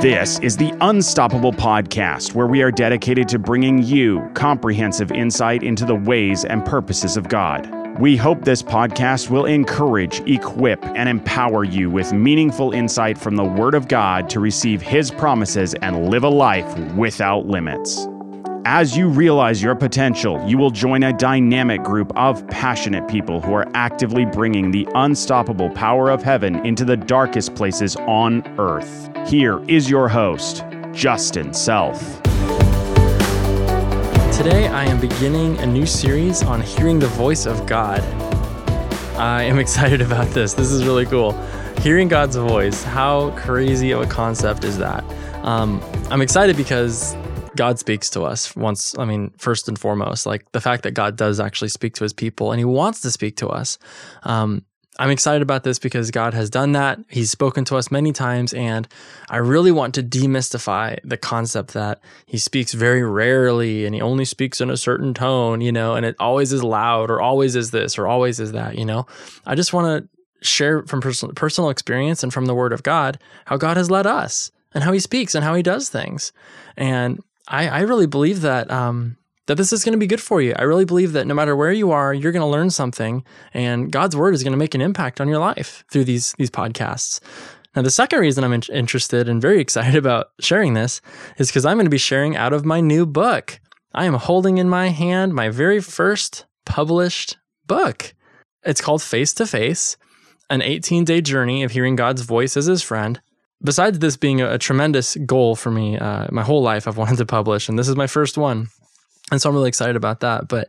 This is the Unstoppable Podcast, where we are dedicated to bringing you comprehensive insight into the ways and purposes of God. We hope this podcast will encourage, equip, and empower you with meaningful insight from the Word of God to receive His promises and live a life without limits. As you realize your potential, you will join a dynamic group of passionate people who are actively bringing the unstoppable power of heaven into the darkest places on earth. Here is your host, Justin Self. Today, I am beginning a new series on hearing the voice of God. I am excited about this. This is really cool. Hearing God's voice, how crazy of a concept is that? Um, I'm excited because God speaks to us once, I mean, first and foremost, like the fact that God does actually speak to his people and he wants to speak to us. Um, I'm excited about this because God has done that. He's spoken to us many times, and I really want to demystify the concept that He speaks very rarely and He only speaks in a certain tone, you know, and it always is loud or always is this or always is that, you know. I just want to share from personal, personal experience and from the Word of God how God has led us and how He speaks and how He does things. And I, I really believe that um, that this is going to be good for you. I really believe that no matter where you are, you're going to learn something, and God's word is going to make an impact on your life through these these podcasts. Now, the second reason I'm in- interested and very excited about sharing this is because I'm going to be sharing out of my new book. I am holding in my hand my very first published book. It's called Face to Face An 18 Day Journey of Hearing God's Voice as His Friend. Besides this being a, a tremendous goal for me, uh, my whole life I've wanted to publish, and this is my first one. And so I'm really excited about that. But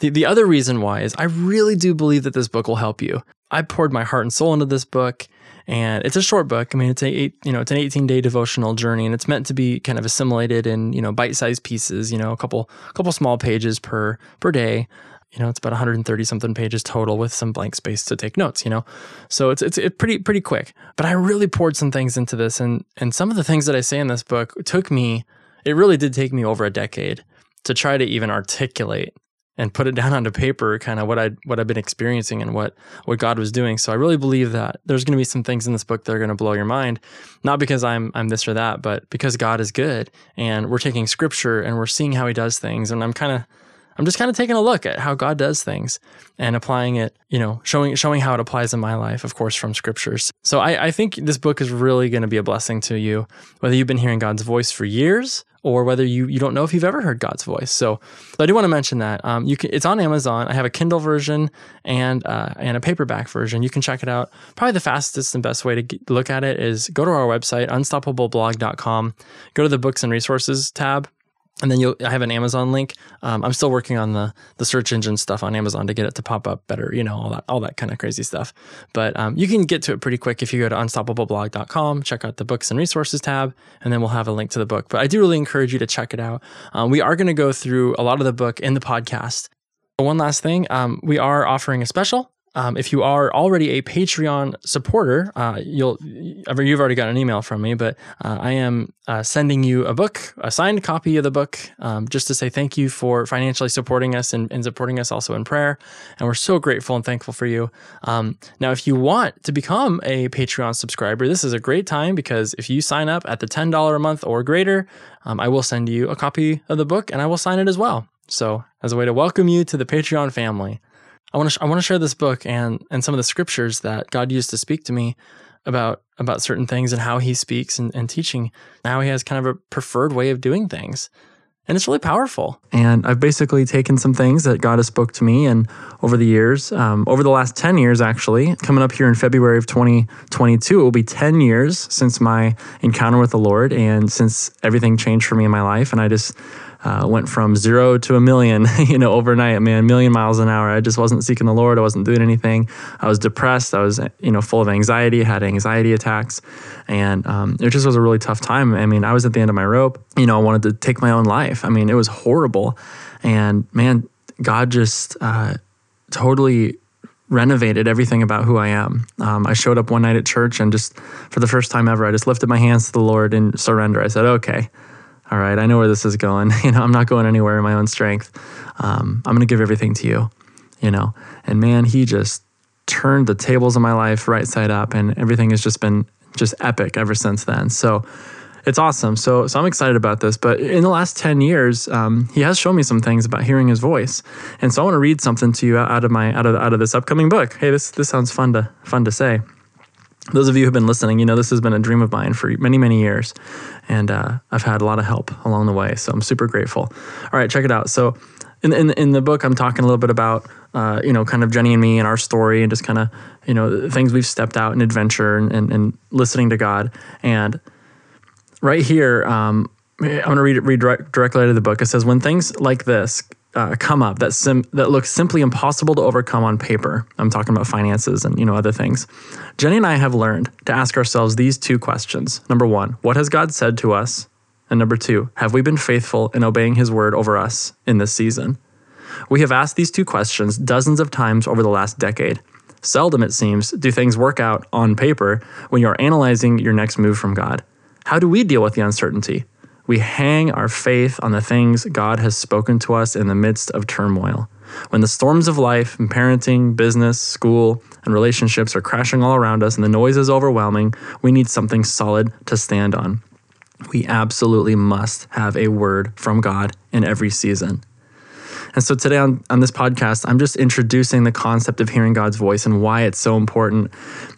the, the other reason why is I really do believe that this book will help you. I poured my heart and soul into this book and it's a short book. I mean, it's a eight, you know, it's an 18 day devotional journey and it's meant to be kind of assimilated in, you know, bite sized pieces, you know, a couple, couple small pages per, per day. You know, it's about 130 something pages total with some blank space to take notes, you know? So it's, it's, it's pretty, pretty quick, but I really poured some things into this and, and some of the things that I say in this book took me, it really did take me over a decade to try to even articulate and put it down onto paper kind of what I what I've been experiencing and what what God was doing. So I really believe that there's going to be some things in this book that are going to blow your mind, not because I'm I'm this or that, but because God is good and we're taking scripture and we're seeing how he does things and I'm kind of I'm just kind of taking a look at how God does things and applying it, you know, showing showing how it applies in my life, of course, from scriptures. So I, I think this book is really going to be a blessing to you, whether you've been hearing God's voice for years or whether you you don't know if you've ever heard God's voice. So, I do want to mention that um, you can. It's on Amazon. I have a Kindle version and uh, and a paperback version. You can check it out. Probably the fastest and best way to get, look at it is go to our website unstoppableblog.com. Go to the books and resources tab and then you'll I have an Amazon link. Um, I'm still working on the the search engine stuff on Amazon to get it to pop up better, you know, all that all that kind of crazy stuff. But um, you can get to it pretty quick if you go to unstoppableblog.com, check out the books and resources tab, and then we'll have a link to the book. But I do really encourage you to check it out. Um, we are going to go through a lot of the book in the podcast. One last thing, um, we are offering a special um, if you are already a Patreon supporter, uh, you'll you've already got an email from me, but uh, I am uh, sending you a book, a signed copy of the book, um, just to say thank you for financially supporting us and, and, supporting us also in prayer. And we're so grateful and thankful for you. Um, now, if you want to become a Patreon subscriber, this is a great time because if you sign up at the ten dollar a month or greater, um, I will send you a copy of the book and I will sign it as well. So, as a way to welcome you to the Patreon family. I want to sh- I want to share this book and and some of the scriptures that God used to speak to me about about certain things and how He speaks and, and teaching. Now He has kind of a preferred way of doing things, and it's really powerful. And I've basically taken some things that God has spoke to me, and over the years, um, over the last ten years, actually, coming up here in February of 2022, it will be ten years since my encounter with the Lord, and since everything changed for me in my life, and I just uh, went from zero to a million, you know, overnight, man, million miles an hour. I just wasn't seeking the Lord. I wasn't doing anything. I was depressed. I was, you know, full of anxiety, had anxiety attacks. And um, it just was a really tough time. I mean, I was at the end of my rope. You know, I wanted to take my own life. I mean, it was horrible. And man, God just uh, totally renovated everything about who I am. Um, I showed up one night at church and just for the first time ever, I just lifted my hands to the Lord in surrender. I said, okay, all right, I know where this is going. You know, I'm not going anywhere in my own strength. Um, I'm going to give everything to you, you know. And man, he just turned the tables of my life right side up, and everything has just been just epic ever since then. So, it's awesome. So, so I'm excited about this. But in the last 10 years, um, he has shown me some things about hearing his voice. And so I want to read something to you out of my out of out of this upcoming book. Hey, this this sounds fun to fun to say. Those of you who've been listening, you know this has been a dream of mine for many many years, and uh, I've had a lot of help along the way. So I'm super grateful. All right, check it out. So in in, in the book, I'm talking a little bit about uh, you know kind of Jenny and me and our story and just kind of you know things we've stepped out in adventure and, and, and listening to God and right here, um, I'm going to read it read direct, directly out of the book. It says, "When things like this uh, come up that sim- that look simply impossible to overcome on paper, I'm talking about finances and you know other things. Jenny and I have learned to ask ourselves these two questions: Number one, what has God said to us? And number two, have we been faithful in obeying His word over us in this season? We have asked these two questions dozens of times over the last decade. Seldom, it seems, do things work out on paper when you are analyzing your next move from God. How do we deal with the uncertainty? We hang our faith on the things God has spoken to us in the midst of turmoil. When the storms of life and parenting, business, school, and relationships are crashing all around us and the noise is overwhelming, we need something solid to stand on. We absolutely must have a word from God in every season. And so today on, on this podcast, I'm just introducing the concept of hearing God's voice and why it's so important.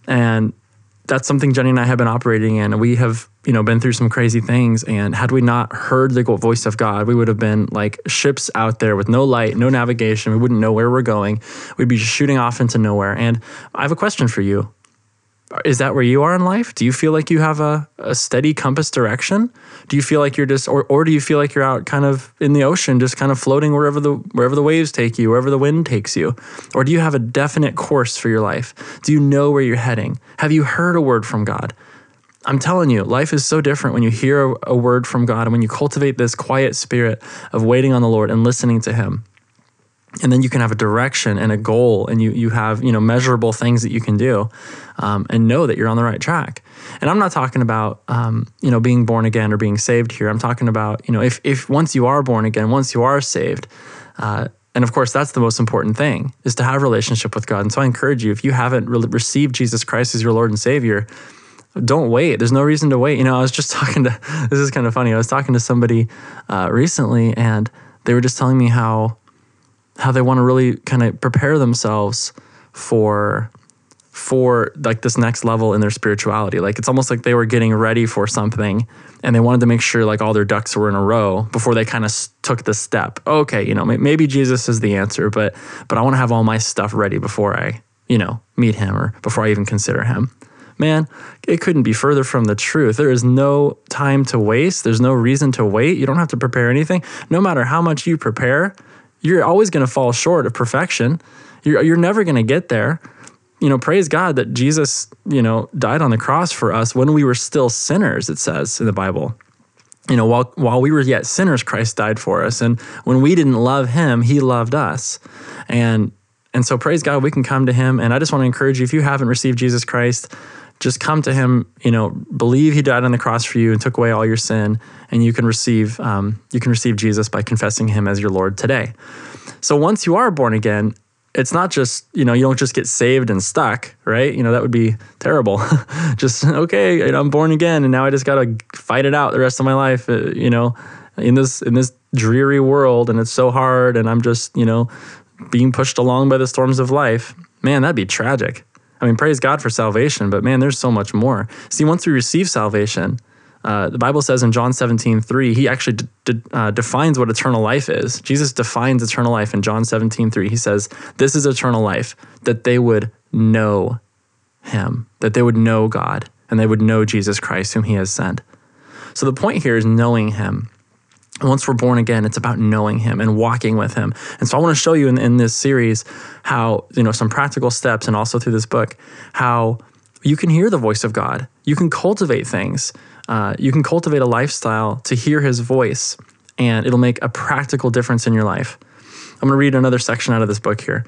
And that's something Jenny and I have been operating in. We have, you know, been through some crazy things. And had we not heard the voice of God, we would have been like ships out there with no light, no navigation. We wouldn't know where we're going. We'd be just shooting off into nowhere. And I have a question for you is that where you are in life? Do you feel like you have a, a steady compass direction? Do you feel like you're just, or, or do you feel like you're out kind of in the ocean, just kind of floating wherever the wherever the waves take you, wherever the wind takes you? Or do you have a definite course for your life? Do you know where you're heading? Have you heard a word from God? I'm telling you, life is so different when you hear a, a word from God and when you cultivate this quiet spirit of waiting on the Lord and listening to Him and then you can have a direction and a goal and you you have you know measurable things that you can do um, and know that you're on the right track. And i'm not talking about um, you know being born again or being saved here. I'm talking about you know if, if once you are born again once you are saved uh, and of course that's the most important thing is to have a relationship with god. And so i encourage you if you haven't really received jesus christ as your lord and savior don't wait. There's no reason to wait. You know i was just talking to this is kind of funny. I was talking to somebody uh, recently and they were just telling me how how they want to really kind of prepare themselves for for like this next level in their spirituality. Like it's almost like they were getting ready for something and they wanted to make sure like all their ducks were in a row before they kind of took the step. Okay, you know, maybe Jesus is the answer, but but I want to have all my stuff ready before I, you know, meet him or before I even consider him. Man, it couldn't be further from the truth. There is no time to waste. There's no reason to wait. You don't have to prepare anything. No matter how much you prepare, you're always going to fall short of perfection. You're, you're never going to get there. You know, praise God that Jesus, you know, died on the cross for us when we were still sinners, it says in the Bible. You know, while, while we were yet sinners, Christ died for us. And when we didn't love him, he loved us. And and so praise God, we can come to him. And I just want to encourage you, if you haven't received Jesus Christ, just come to him you know believe he died on the cross for you and took away all your sin and you can receive um, you can receive jesus by confessing him as your lord today. So once you are born again it's not just you know you don't just get saved and stuck right? You know that would be terrible. Just okay i'm born again and now i just got to fight it out the rest of my life uh, you know in this in this dreary world and it's so hard and i'm just you know being pushed along by the storms of life. Man that'd be tragic I mean, praise God for salvation, but man, there's so much more. See, once we receive salvation, uh, the Bible says in John 17, 3, he actually uh, defines what eternal life is. Jesus defines eternal life in John 17, 3. He says, This is eternal life, that they would know him, that they would know God, and they would know Jesus Christ, whom he has sent. So the point here is knowing him once we're born again, it's about knowing Him and walking with Him. And so I want to show you in, in this series how, you know, some practical steps and also through this book, how you can hear the voice of God. You can cultivate things. Uh, you can cultivate a lifestyle to hear His voice, and it'll make a practical difference in your life. I'm going to read another section out of this book here.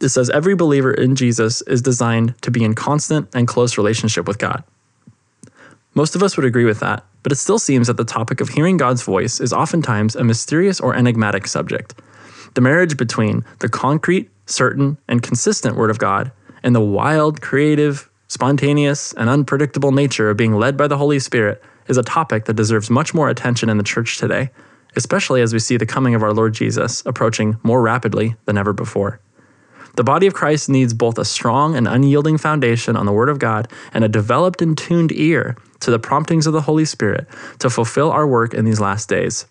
It says, Every believer in Jesus is designed to be in constant and close relationship with God. Most of us would agree with that but it still seems that the topic of hearing God's voice is oftentimes a mysterious or enigmatic subject. The marriage between the concrete, certain, and consistent Word of God and the wild, creative, spontaneous, and unpredictable nature of being led by the Holy Spirit is a topic that deserves much more attention in the church today, especially as we see the coming of our Lord Jesus approaching more rapidly than ever before. The body of Christ needs both a strong and unyielding foundation on the Word of God and a developed and tuned ear to the promptings of the Holy Spirit to fulfill our work in these last days.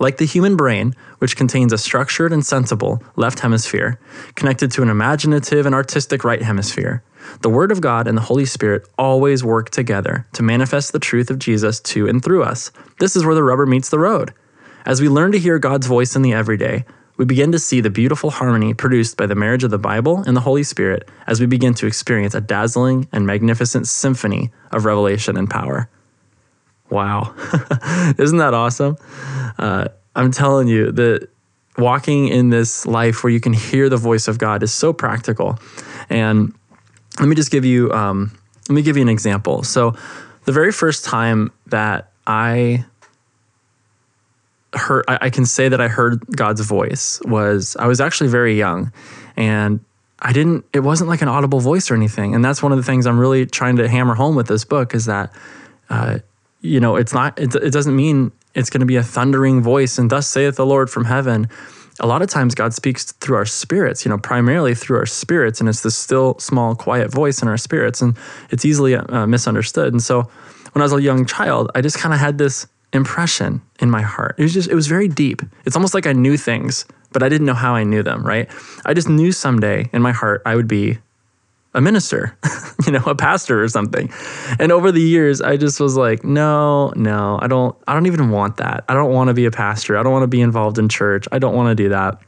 Like the human brain, which contains a structured and sensible left hemisphere connected to an imaginative and artistic right hemisphere, the Word of God and the Holy Spirit always work together to manifest the truth of Jesus to and through us. This is where the rubber meets the road. As we learn to hear God's voice in the everyday, we begin to see the beautiful harmony produced by the marriage of the Bible and the Holy Spirit as we begin to experience a dazzling and magnificent symphony of revelation and power. Wow. Isn't that awesome? Uh, I'm telling you that walking in this life where you can hear the voice of God is so practical. And let me just give you um, let me give you an example. So the very first time that I heard I, I can say that I heard God's voice was I was actually very young and I didn't it wasn't like an audible voice or anything. And that's one of the things I'm really trying to hammer home with this book is that uh, you know, it's not it, it doesn't mean it's going to be a thundering voice and thus saith the Lord from heaven a lot of times God speaks through our spirits, you know, primarily through our spirits, and it's this still, small, quiet voice in our spirits, and it's easily uh, misunderstood. And so, when I was a young child, I just kind of had this impression in my heart. It was just, it was very deep. It's almost like I knew things, but I didn't know how I knew them. Right? I just knew someday in my heart I would be a minister, you know, a pastor or something. And over the years, I just was like, no, no, I don't I don't even want that. I don't want to be a pastor. I don't want to be involved in church. I don't want to do that.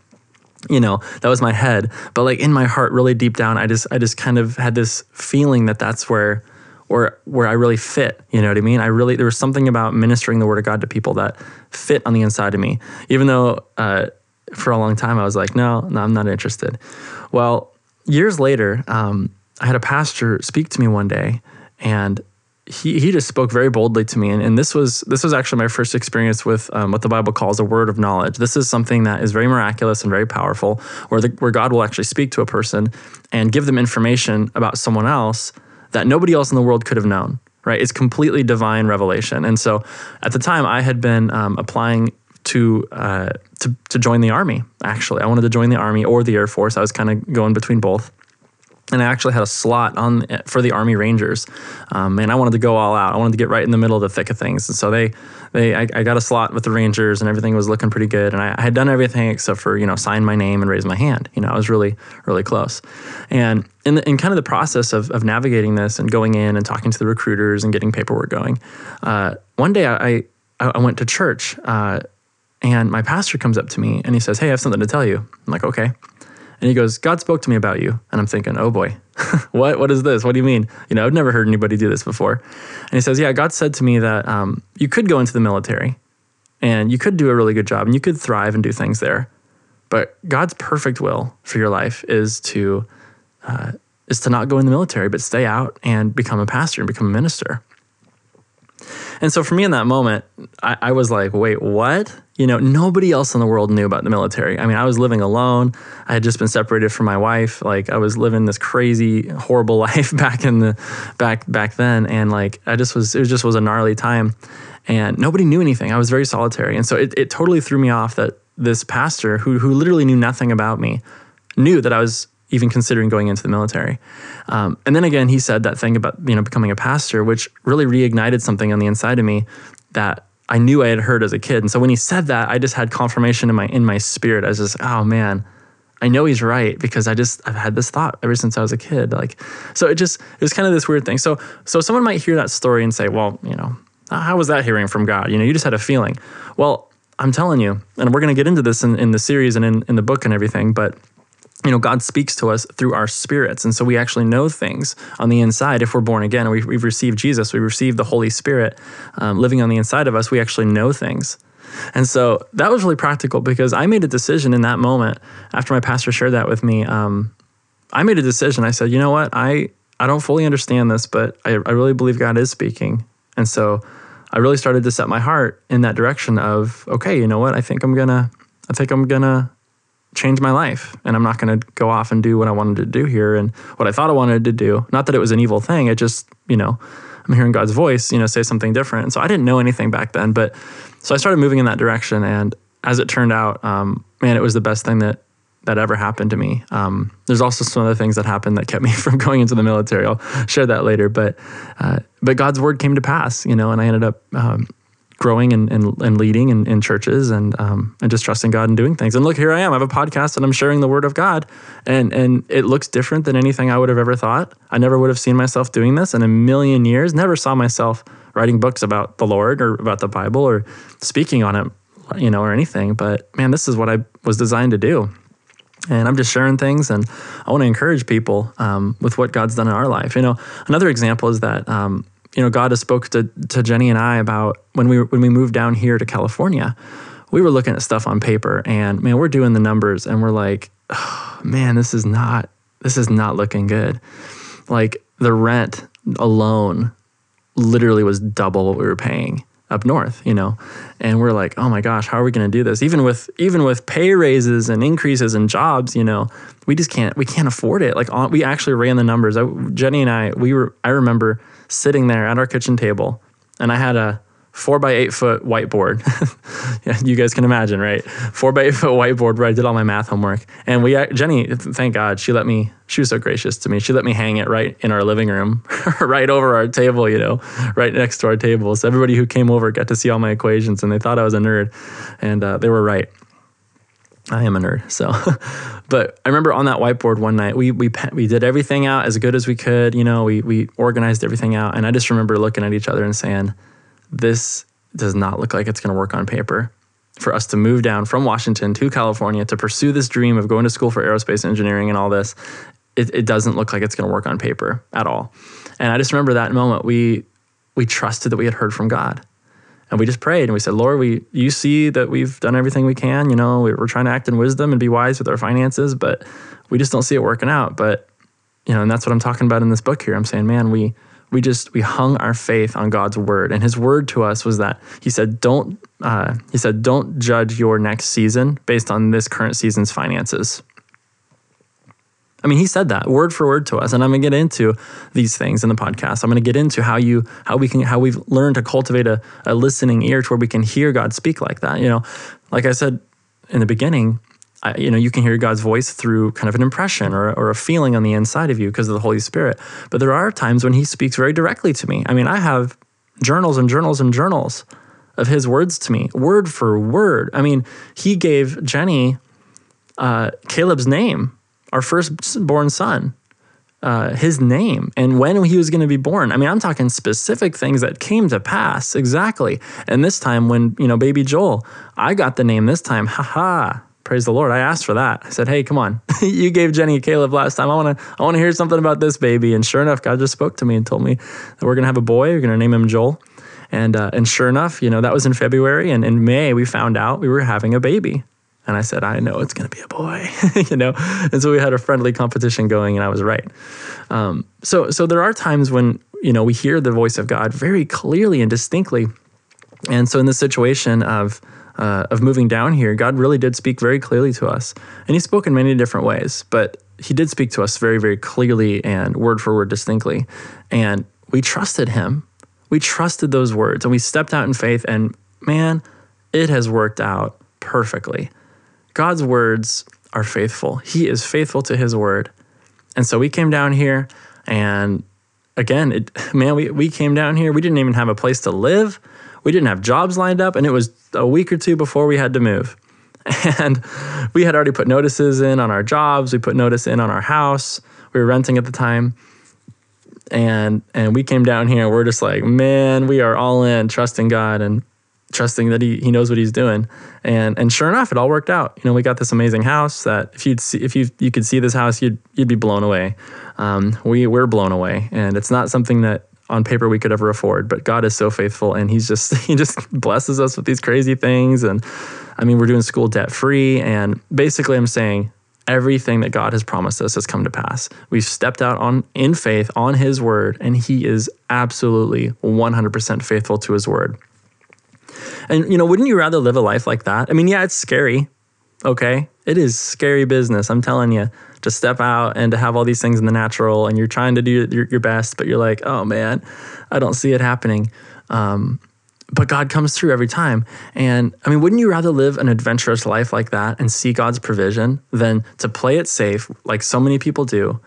You know, that was my head, but like in my heart really deep down, I just I just kind of had this feeling that that's where or where I really fit. You know what I mean? I really there was something about ministering the word of God to people that fit on the inside of me. Even though uh, for a long time I was like, no, no, I'm not interested. Well, years later, um, I had a pastor speak to me one day, and he he just spoke very boldly to me, and, and this was this was actually my first experience with um, what the Bible calls a word of knowledge. This is something that is very miraculous and very powerful, where the, where God will actually speak to a person and give them information about someone else that nobody else in the world could have known. Right? It's completely divine revelation, and so at the time I had been um, applying to uh, to to join the army. Actually, I wanted to join the army or the Air Force. I was kind of going between both and I actually had a slot on for the Army Rangers, um, and I wanted to go all out. I wanted to get right in the middle of the thick of things, and so they, they, I, I got a slot with the Rangers, and everything was looking pretty good. And I, I, had done everything except for you know sign my name and raise my hand. You know, I was really, really close. And in, the, in kind of the process of, of navigating this and going in and talking to the recruiters and getting paperwork going, uh, one day I, I, I went to church, uh, and my pastor comes up to me and he says, "Hey, I have something to tell you." I'm like, "Okay." And he goes, God spoke to me about you. And I'm thinking, oh boy, what, what is this? What do you mean? You know, I've never heard anybody do this before. And he says, yeah, God said to me that um, you could go into the military and you could do a really good job and you could thrive and do things there. But God's perfect will for your life is to, uh, is to not go in the military, but stay out and become a pastor and become a minister. And so for me in that moment, I, I, was like, wait, what? You know, nobody else in the world knew about the military. I mean, I was living alone. I had just been separated from my wife. Like I was living this crazy, horrible life back in the back back then. And like I just was it just was a gnarly time. And nobody knew anything. I was very solitary. And so it, it totally threw me off that this pastor who who literally knew nothing about me knew that I was even considering going into the military. Um, and then again, he said that thing about you know becoming a pastor, which really reignited something on the inside of me that I knew I had heard as a kid. And so when he said that, I just had confirmation in my in my spirit. I was just, oh man, I know he's right because I just I've had this thought ever since I was a kid. Like, so it just it was kind of this weird thing. So so someone might hear that story and say, well, you know, how was that hearing from God? You know, you just had a feeling. Well, I'm telling you, and we're going to get into this in, in the series and in, in the book and everything, but you know, God speaks to us through our spirits. And so we actually know things on the inside if we're born again we've, we've received Jesus, we received the Holy Spirit um, living on the inside of us, we actually know things. And so that was really practical because I made a decision in that moment after my pastor shared that with me. Um, I made a decision. I said, you know what? I, I don't fully understand this, but I, I really believe God is speaking. And so I really started to set my heart in that direction of, okay, you know what? I think I'm going to, I think I'm going to change my life and I'm not going to go off and do what I wanted to do here and what I thought I wanted to do. Not that it was an evil thing. It just, you know, I'm hearing God's voice, you know, say something different. And so I didn't know anything back then, but so I started moving in that direction. And as it turned out, um, man, it was the best thing that that ever happened to me. Um, there's also some other things that happened that kept me from going into the military. I'll share that later. But uh, but God's word came to pass, you know, and I ended up um, growing and, and, and leading in, in churches and um, and just trusting God and doing things. And look, here I am. I have a podcast and I'm sharing the word of God, and and it looks different than anything I would have ever thought. I never would have seen myself doing this in a million years. Never saw myself writing books about the Lord or about the Bible or speaking on it, you know, or anything. But man, this is what I was designed to do and I'm just sharing things, and I want to encourage people um, with what God's done in our life. You know, another example is that um, you know God has spoke to, to Jenny and I about when we when we moved down here to California. We were looking at stuff on paper, and man, we're doing the numbers, and we're like, oh, man, this is not this is not looking good. Like the rent alone, literally was double what we were paying up north, you know. And we're like, oh my gosh, how are we going to do this? Even with even with pay raises and increases in jobs, you know, we just can't we can't afford it. Like we actually ran the numbers. I, Jenny and I, we were I remember sitting there at our kitchen table, and I had a four by eight foot whiteboard. yeah, you guys can imagine, right? Four by eight foot whiteboard where I did all my math homework. And we, Jenny, thank God, she let me, she was so gracious to me. She let me hang it right in our living room, right over our table, you know, right next to our table. So everybody who came over got to see all my equations and they thought I was a nerd. And uh, they were right. I am a nerd. So, but I remember on that whiteboard one night, we we we did everything out as good as we could. You know, we we organized everything out, and I just remember looking at each other and saying, this does not look like it's going to work on paper. For us to move down from Washington to California to pursue this dream of going to school for aerospace engineering and all this, it, it doesn't look like it's going to work on paper at all. And I just remember that moment we we trusted that we had heard from God. And we just prayed and we said, Lord, we you see that we've done everything we can. You know, we're trying to act in wisdom and be wise with our finances, but we just don't see it working out. But you know, and that's what I'm talking about in this book here. I'm saying, man, we we just we hung our faith on God's word, and His word to us was that He said, "Don't," uh, He said, "Don't judge your next season based on this current season's finances." I mean, He said that word for word to us, and I'm going to get into these things in the podcast. I'm going to get into how you how we can how we've learned to cultivate a, a listening ear to where we can hear God speak like that. You know, like I said in the beginning, I, you know, you can hear God's voice through kind of an impression or, or a feeling on the inside of you because of the Holy Spirit. But there are times when He speaks very directly to me. I mean, I have journals and journals and journals of His words to me, word for word. I mean, He gave Jenny uh, Caleb's name, our firstborn son, uh, his name and when he was going to be born. I mean, I'm talking specific things that came to pass exactly. And this time, when you know, baby Joel, I got the name this time. Ha ha! praise the Lord. I asked for that. I said, "Hey, come on, you gave Jenny Caleb last time. I want to, I want to hear something about this baby." And sure enough, God just spoke to me and told me that we're gonna have a boy. We're gonna name him Joel. And uh, and sure enough, you know that was in February, and in May we found out we were having a baby. And I said, I know it's going to be a boy, you know. And so we had a friendly competition going, and I was right. Um, so so there are times when you know we hear the voice of God very clearly and distinctly. And so in this situation of uh, of moving down here, God really did speak very clearly to us. And He spoke in many different ways, but He did speak to us very, very clearly and word for word distinctly. And we trusted Him. We trusted those words and we stepped out in faith, and man, it has worked out perfectly. God's words are faithful, He is faithful to His word. And so we came down here, and again, it, man, we, we came down here. We didn't even have a place to live we didn't have jobs lined up, and it was a week or two before we had to move. And we had already put notices in on our jobs. We put notice in on our house. We were renting at the time. And and we came down here and we're just like, man, we are all in, trusting God and trusting that he, he knows what he's doing. And and sure enough, it all worked out. You know, we got this amazing house that if you'd see, if you you could see this house, you'd you'd be blown away. Um, we we're blown away, and it's not something that on paper we could ever afford. But God is so faithful, and He's just He just blesses us with these crazy things. And I mean, we're doing school debt free, and basically, I'm saying everything that God has promised us has come to pass. We've stepped out on in faith on His word, and He is absolutely 100% faithful to His word. And you know, wouldn't you rather live a life like that? I mean, yeah, it's scary. Okay. It is scary business. I'm telling you to step out and to have all these things in the natural and you're trying to do your, your best, but you're like, oh man, I don't see it happening. Um, but God comes through every time. And I mean, wouldn't you rather live an adventurous life like that and see God's provision than to play it safe like so many people do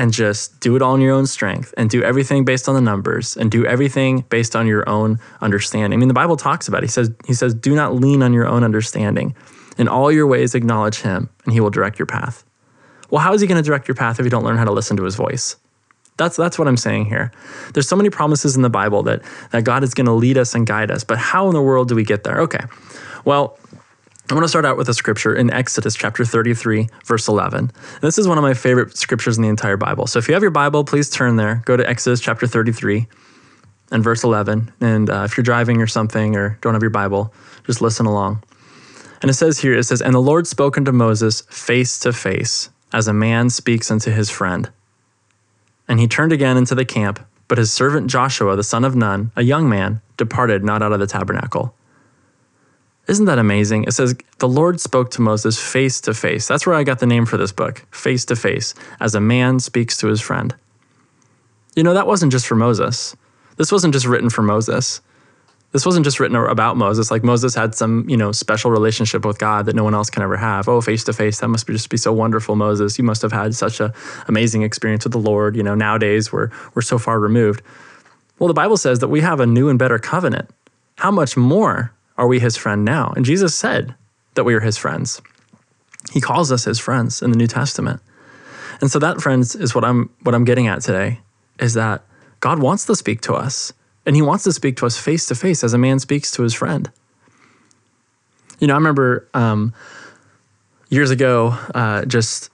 and just do it all in your own strength and do everything based on the numbers and do everything based on your own understanding. I mean, the Bible talks about it. He says, he says, do not lean on your own understanding. In all your ways, acknowledge him, and he will direct your path. Well, how is he going to direct your path if you don't learn how to listen to his voice? That's that's what I'm saying here. There's so many promises in the Bible that that God is going to lead us and guide us, but how in the world do we get there? Okay. Well, I want to start out with a scripture in Exodus chapter 33, verse 11. This is one of my favorite scriptures in the entire Bible. So if you have your Bible, please turn there. Go to Exodus chapter 33 and verse 11. And uh, if you're driving or something or don't have your Bible, just listen along. And it says here, it says, And the Lord spoke unto Moses face to face, as a man speaks unto his friend. And he turned again into the camp, but his servant Joshua, the son of Nun, a young man, departed not out of the tabernacle. Isn't that amazing? It says, The Lord spoke to Moses face to face. That's where I got the name for this book, face to face, as a man speaks to his friend. You know, that wasn't just for Moses. This wasn't just written for Moses. This wasn't just written about Moses. Like Moses had some, you know, special relationship with God that no one else can ever have. Oh, face to face, that must be just be so wonderful, Moses. You must have had such an amazing experience with the Lord. You know, nowadays we're we're so far removed. Well, the Bible says that we have a new and better covenant. How much more are we his friend now? And Jesus said that we are his friends. He calls us his friends in the New Testament. And so that friends is what I'm what I'm getting at today is that God wants to speak to us and he wants to speak to us face to face as a man speaks to his friend. You know, I remember um, years ago uh, just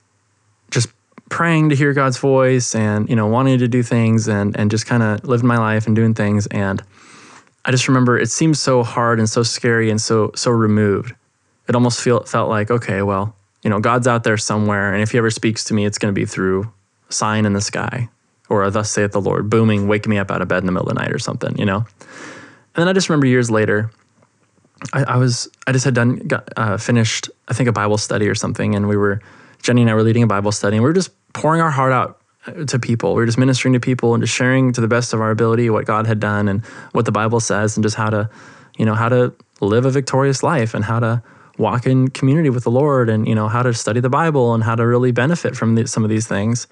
just praying to hear God's voice and you know wanting to do things and and just kind of living my life and doing things and I just remember it seemed so hard and so scary and so so removed. It almost feel, felt like, okay, well, you know, God's out there somewhere, and if He ever speaks to me, it's going to be through a sign in the sky or thus saith the Lord, booming, waking me up out of bed in the middle of the night or something, you know. And then I just remember years later, I, I was I just had done got, uh, finished I think a Bible study or something, and we were Jenny and I were leading a Bible study, and we were just pouring our heart out to people. We were just ministering to people and just sharing to the best of our ability what God had done and what the Bible says and just how to, you know, how to live a victorious life and how to walk in community with the Lord and, you know, how to study the Bible and how to really benefit from the, some of these things.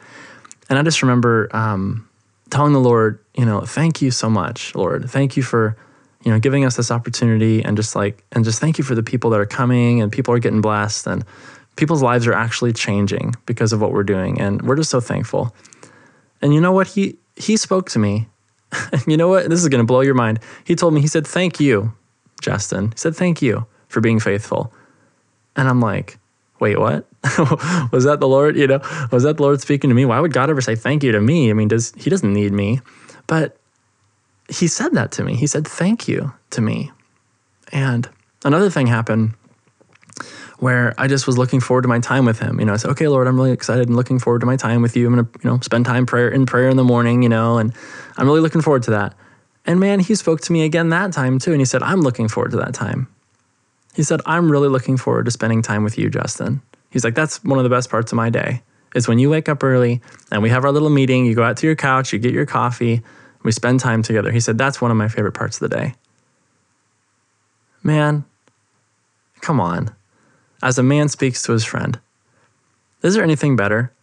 And I just remember um, telling the Lord, you know, thank you so much, Lord. Thank you for, you know, giving us this opportunity and just like, and just thank you for the people that are coming and people are getting blessed and people's lives are actually changing because of what we're doing. And we're just so thankful. And you know what? He he spoke to me. you know what? This is gonna blow your mind. He told me, he said, Thank you, Justin. He said, Thank you for being faithful. And I'm like, wait, what? was that the Lord? You know, was that the Lord speaking to me? Why would God ever say thank you to me? I mean, does he doesn't need me. But he said that to me. He said thank you to me. And another thing happened where I just was looking forward to my time with him. You know, I said, okay, Lord, I'm really excited and looking forward to my time with you. I'm going to, you know, spend time prayer in prayer in the morning, you know, and I'm really looking forward to that. And man, he spoke to me again that time too. And he said, I'm looking forward to that time. He said, I'm really looking forward to spending time with you, Justin. He's like, that's one of the best parts of my day is when you wake up early and we have our little meeting. You go out to your couch, you get your coffee, we spend time together. He said, that's one of my favorite parts of the day. Man, come on as a man speaks to his friend. Is there anything better?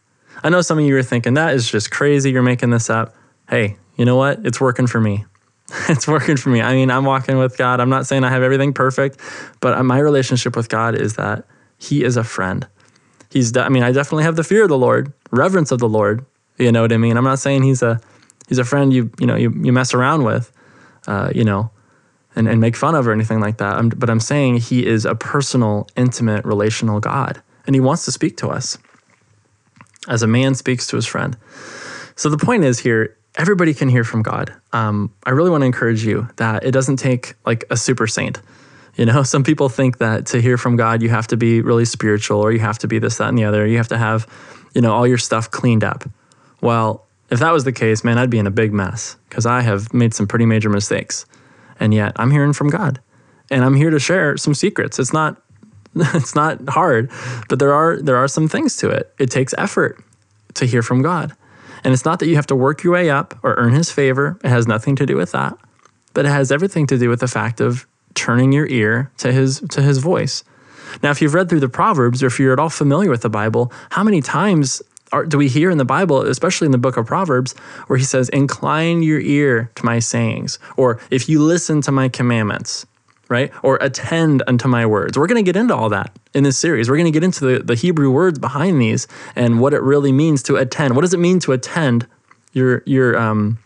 I know some of you are thinking, that is just crazy. You're making this up. Hey, you know what? It's working for me. it's working for me. I mean, I'm walking with God. I'm not saying I have everything perfect, but my relationship with God is that He is a friend. He's, de- I mean, I definitely have the fear of the Lord, reverence of the Lord. You know what I mean? I'm not saying He's a, He's a friend you, you know, you, you mess around with, uh, you know, and, and make fun of or anything like that. I'm, but I'm saying he is a personal, intimate, relational God, and he wants to speak to us as a man speaks to his friend. So the point is here, everybody can hear from God. Um, I really want to encourage you that it doesn't take like a super saint. You know, some people think that to hear from God, you have to be really spiritual or you have to be this, that, and the other. You have to have, you know, all your stuff cleaned up. Well, if that was the case, man, I'd be in a big mess because I have made some pretty major mistakes. And yet I'm hearing from God and I'm here to share some secrets. It's not it's not hard, but there are there are some things to it. It takes effort to hear from God. And it's not that you have to work your way up or earn his favor. It has nothing to do with that. But it has everything to do with the fact of turning your ear to his to his voice. Now, if you've read through the Proverbs or if you're at all familiar with the Bible, how many times are, do we hear in the Bible, especially in the book of Proverbs, where he says, Incline your ear to my sayings, or if you listen to my commandments, right? Or attend unto my words. We're going to get into all that in this series. We're going to get into the, the Hebrew words behind these and what it really means to attend. What does it mean to attend your, your, um,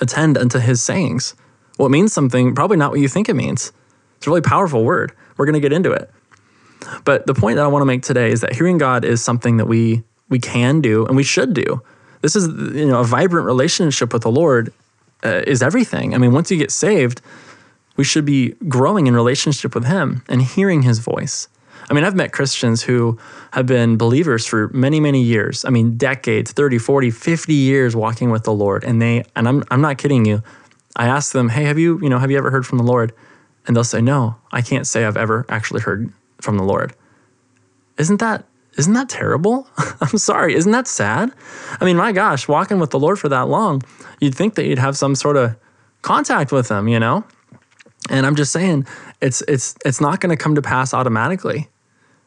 attend unto his sayings? Well, it means something, probably not what you think it means. It's a really powerful word. We're going to get into it. But the point that I want to make today is that hearing God is something that we we can do and we should do. This is you know a vibrant relationship with the Lord uh, is everything. I mean, once you get saved, we should be growing in relationship with Him and hearing His voice. I mean, I've met Christians who have been believers for many, many years. I mean, decades, 30, 40, 50 years walking with the Lord. And they, and I'm, I'm not kidding you. I ask them, hey, have you, you know, have you ever heard from the Lord? And they'll say, no, I can't say I've ever actually heard from the Lord. Isn't that isn't that terrible? I'm sorry, isn't that sad? I mean, my gosh, walking with the Lord for that long, you'd think that you'd have some sort of contact with him, you know? And I'm just saying, it's it's it's not going to come to pass automatically.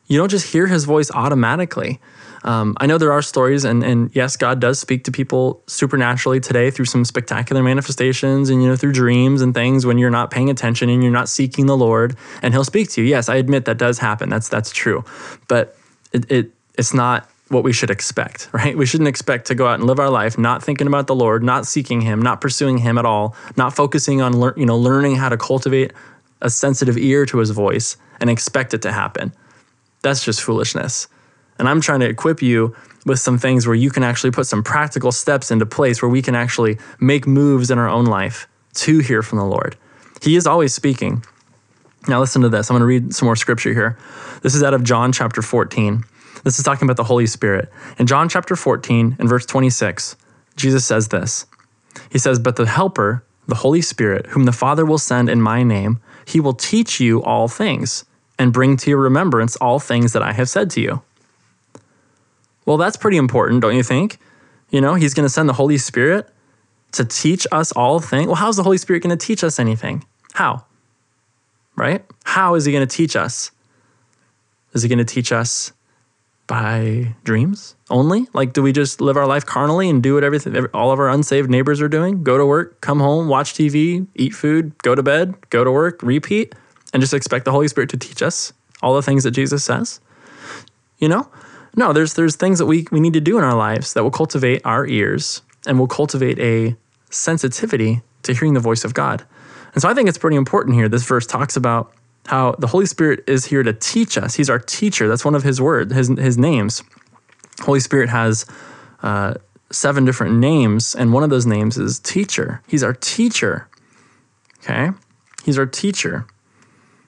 You don't just hear his voice automatically. Um, I know there are stories, and, and yes, God does speak to people supernaturally today through some spectacular manifestations and, you know, through dreams and things when you're not paying attention and you're not seeking the Lord, and He'll speak to you. Yes, I admit that does happen. That's, that's true. But it, it it's not what we should expect, right? We shouldn't expect to go out and live our life not thinking about the Lord, not seeking Him, not pursuing Him at all, not focusing on lear- you know learning how to cultivate a sensitive ear to His voice and expect it to happen. That's just foolishness. And I'm trying to equip you with some things where you can actually put some practical steps into place where we can actually make moves in our own life to hear from the Lord. He is always speaking. Now, listen to this. I'm going to read some more scripture here. This is out of John chapter 14. This is talking about the Holy Spirit. In John chapter 14 and verse 26, Jesus says this He says, But the Helper, the Holy Spirit, whom the Father will send in my name, he will teach you all things and bring to your remembrance all things that I have said to you. Well, that's pretty important, don't you think? You know, he's going to send the Holy Spirit to teach us all things. Well, how's the Holy Spirit going to teach us anything? How? Right? How is he going to teach us? Is he going to teach us by dreams only? Like, do we just live our life carnally and do what everything all of our unsaved neighbors are doing? Go to work, come home, watch TV, eat food, go to bed, go to work, repeat, and just expect the Holy Spirit to teach us all the things that Jesus says? You know? No, there's there's things that we we need to do in our lives that will cultivate our ears and will cultivate a sensitivity to hearing the voice of God. And so I think it's pretty important here. This verse talks about how the Holy Spirit is here to teach us. He's our teacher. That's one of his words, his his names. Holy Spirit has uh, seven different names, and one of those names is teacher. He's our teacher. Okay, he's our teacher.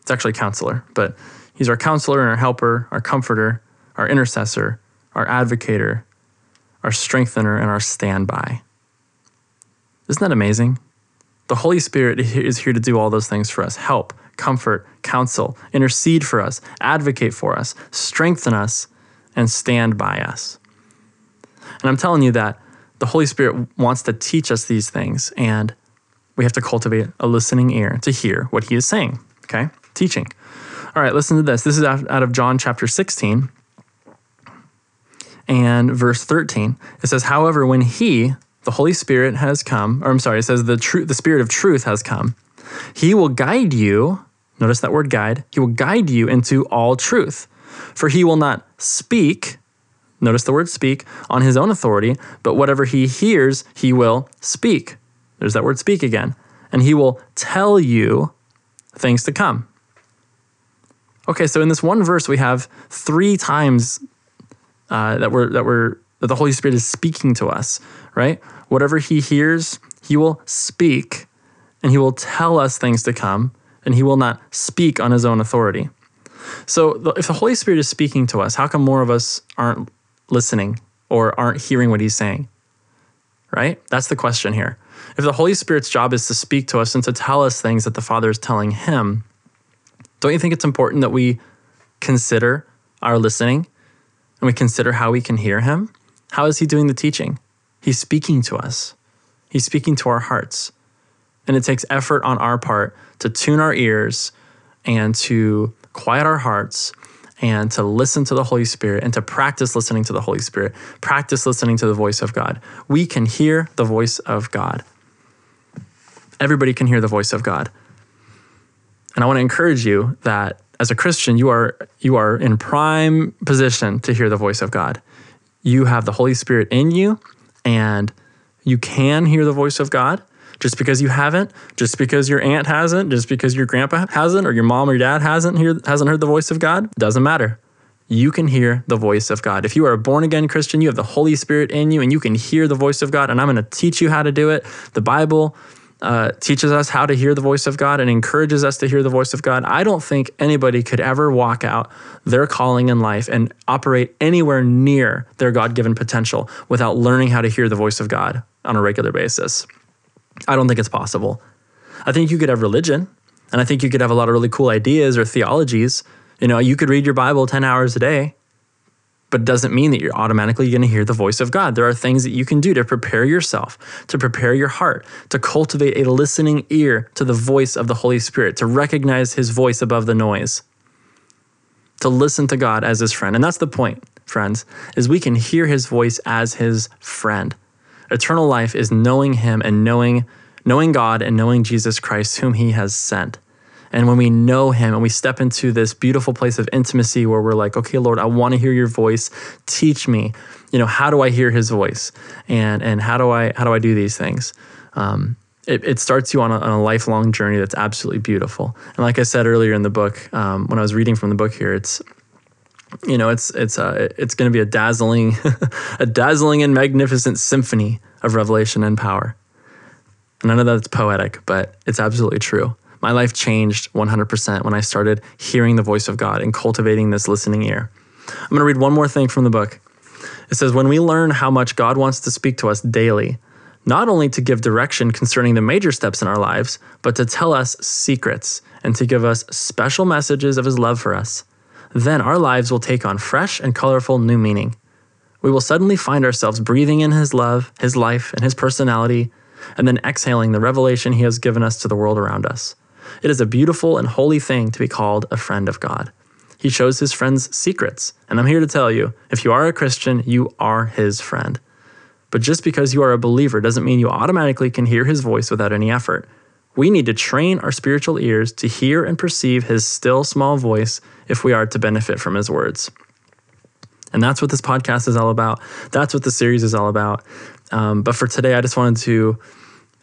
It's actually counselor, but he's our counselor and our helper, our comforter, our intercessor, our advocator, our strengthener, and our standby. Isn't that amazing? The Holy Spirit is here to do all those things for us help, comfort, counsel, intercede for us, advocate for us, strengthen us, and stand by us. And I'm telling you that the Holy Spirit wants to teach us these things, and we have to cultivate a listening ear to hear what He is saying. Okay? Teaching. All right, listen to this. This is out of John chapter 16 and verse 13. It says, However, when He, the Holy Spirit, has come, or I'm sorry, it says the, tr- the Spirit of truth has come, He will guide you. Notice that word guide. He will guide you into all truth. For He will not speak, notice the word speak, on His own authority, but whatever He hears, He will speak. There's that word speak again. And He will tell you things to come. Okay, so in this one verse, we have three times uh, that we're that we're that the Holy Spirit is speaking to us, right? Whatever He hears, He will speak, and He will tell us things to come, and He will not speak on His own authority. So, if the Holy Spirit is speaking to us, how come more of us aren't listening or aren't hearing what He's saying? Right? That's the question here. If the Holy Spirit's job is to speak to us and to tell us things that the Father is telling Him, don't you think it's important that we consider our listening and we consider how we can hear Him, how is He doing the teaching? He's speaking to us, He's speaking to our hearts. And it takes effort on our part to tune our ears and to quiet our hearts and to listen to the Holy Spirit and to practice listening to the Holy Spirit, practice listening to the voice of God. We can hear the voice of God. Everybody can hear the voice of God. And I want to encourage you that as a Christian, you are you are in prime position to hear the voice of God. You have the Holy Spirit in you and you can hear the voice of God. Just because you haven't, just because your aunt hasn't, just because your grandpa hasn't, or your mom or your dad hasn't hear, hasn't heard the voice of God, doesn't matter. You can hear the voice of God. If you are a born again Christian, you have the Holy Spirit in you and you can hear the voice of God. And I'm going to teach you how to do it. The Bible uh, teaches us how to hear the voice of God and encourages us to hear the voice of God. I don't think anybody could ever walk out their calling in life and operate anywhere near their God given potential without learning how to hear the voice of God on a regular basis. I don't think it's possible. I think you could have religion, and I think you could have a lot of really cool ideas or theologies. You know, you could read your Bible 10 hours a day, but doesn't mean that you're automatically going to hear the voice of God. There are things that you can do to prepare yourself, to prepare your heart, to cultivate a listening ear to the voice of the Holy Spirit, to recognize his voice above the noise, to listen to God as his friend. And that's the point, friends, is we can hear his voice as his friend. Eternal life is knowing him and knowing knowing God and knowing Jesus Christ whom he has sent. And when we know him and we step into this beautiful place of intimacy where we're like, okay, Lord, I want to hear your voice. Teach me, you know, how do I hear his voice? And and how do I how do I do these things? Um, it, it, starts you on a, on a, lifelong journey that's absolutely beautiful. And like I said earlier in the book, um, when I was reading from the book here, it's you know, it's it's uh, it's going to be a dazzling, a dazzling and magnificent symphony of revelation and power. I know that's poetic, but it's absolutely true. My life changed 100% when I started hearing the voice of God and cultivating this listening ear. I'm going to read one more thing from the book. It says, When we learn how much God wants to speak to us daily, not only to give direction concerning the major steps in our lives, but to tell us secrets and to give us special messages of His love for us, then our lives will take on fresh and colorful new meaning. We will suddenly find ourselves breathing in His love, His life, and His personality, and then exhaling the revelation He has given us to the world around us. It is a beautiful and holy thing to be called a friend of God. He shows his friends secrets, and I'm here to tell you if you are a Christian, you are his friend. But just because you are a believer doesn't mean you automatically can hear his voice without any effort. We need to train our spiritual ears to hear and perceive his still small voice if we are to benefit from his words. And that's what this podcast is all about. That's what the series is all about. Um, but for today, I just wanted to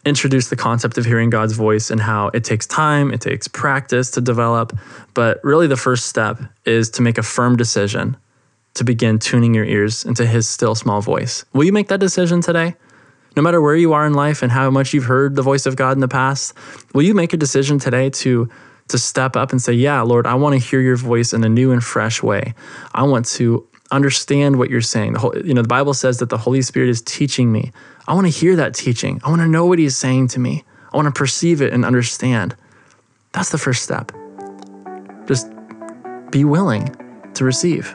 introduce the concept of hearing God's voice and how it takes time, it takes practice to develop. But really, the first step is to make a firm decision to begin tuning your ears into His still small voice. Will you make that decision today? No matter where you are in life and how much you've heard the voice of God in the past, will you make a decision today to to step up and say, "Yeah, Lord, I want to hear your voice in a new and fresh way. I want to understand what you're saying." The whole, you know, the Bible says that the Holy Spirit is teaching me. I want to hear that teaching. I want to know what he's saying to me. I want to perceive it and understand. That's the first step. Just be willing to receive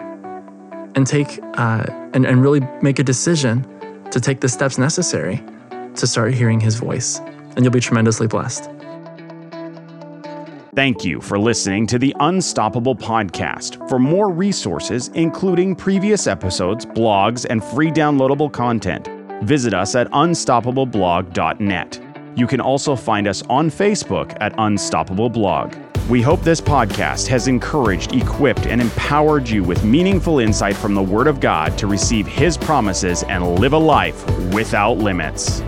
and take uh, and, and really make a decision to take the steps necessary to start hearing his voice. And you'll be tremendously blessed. Thank you for listening to the Unstoppable Podcast. For more resources, including previous episodes, blogs, and free downloadable content, visit us at unstoppableblog.net. You can also find us on Facebook at Unstoppable Blog. We hope this podcast has encouraged, equipped, and empowered you with meaningful insight from the Word of God to receive His promises and live a life without limits.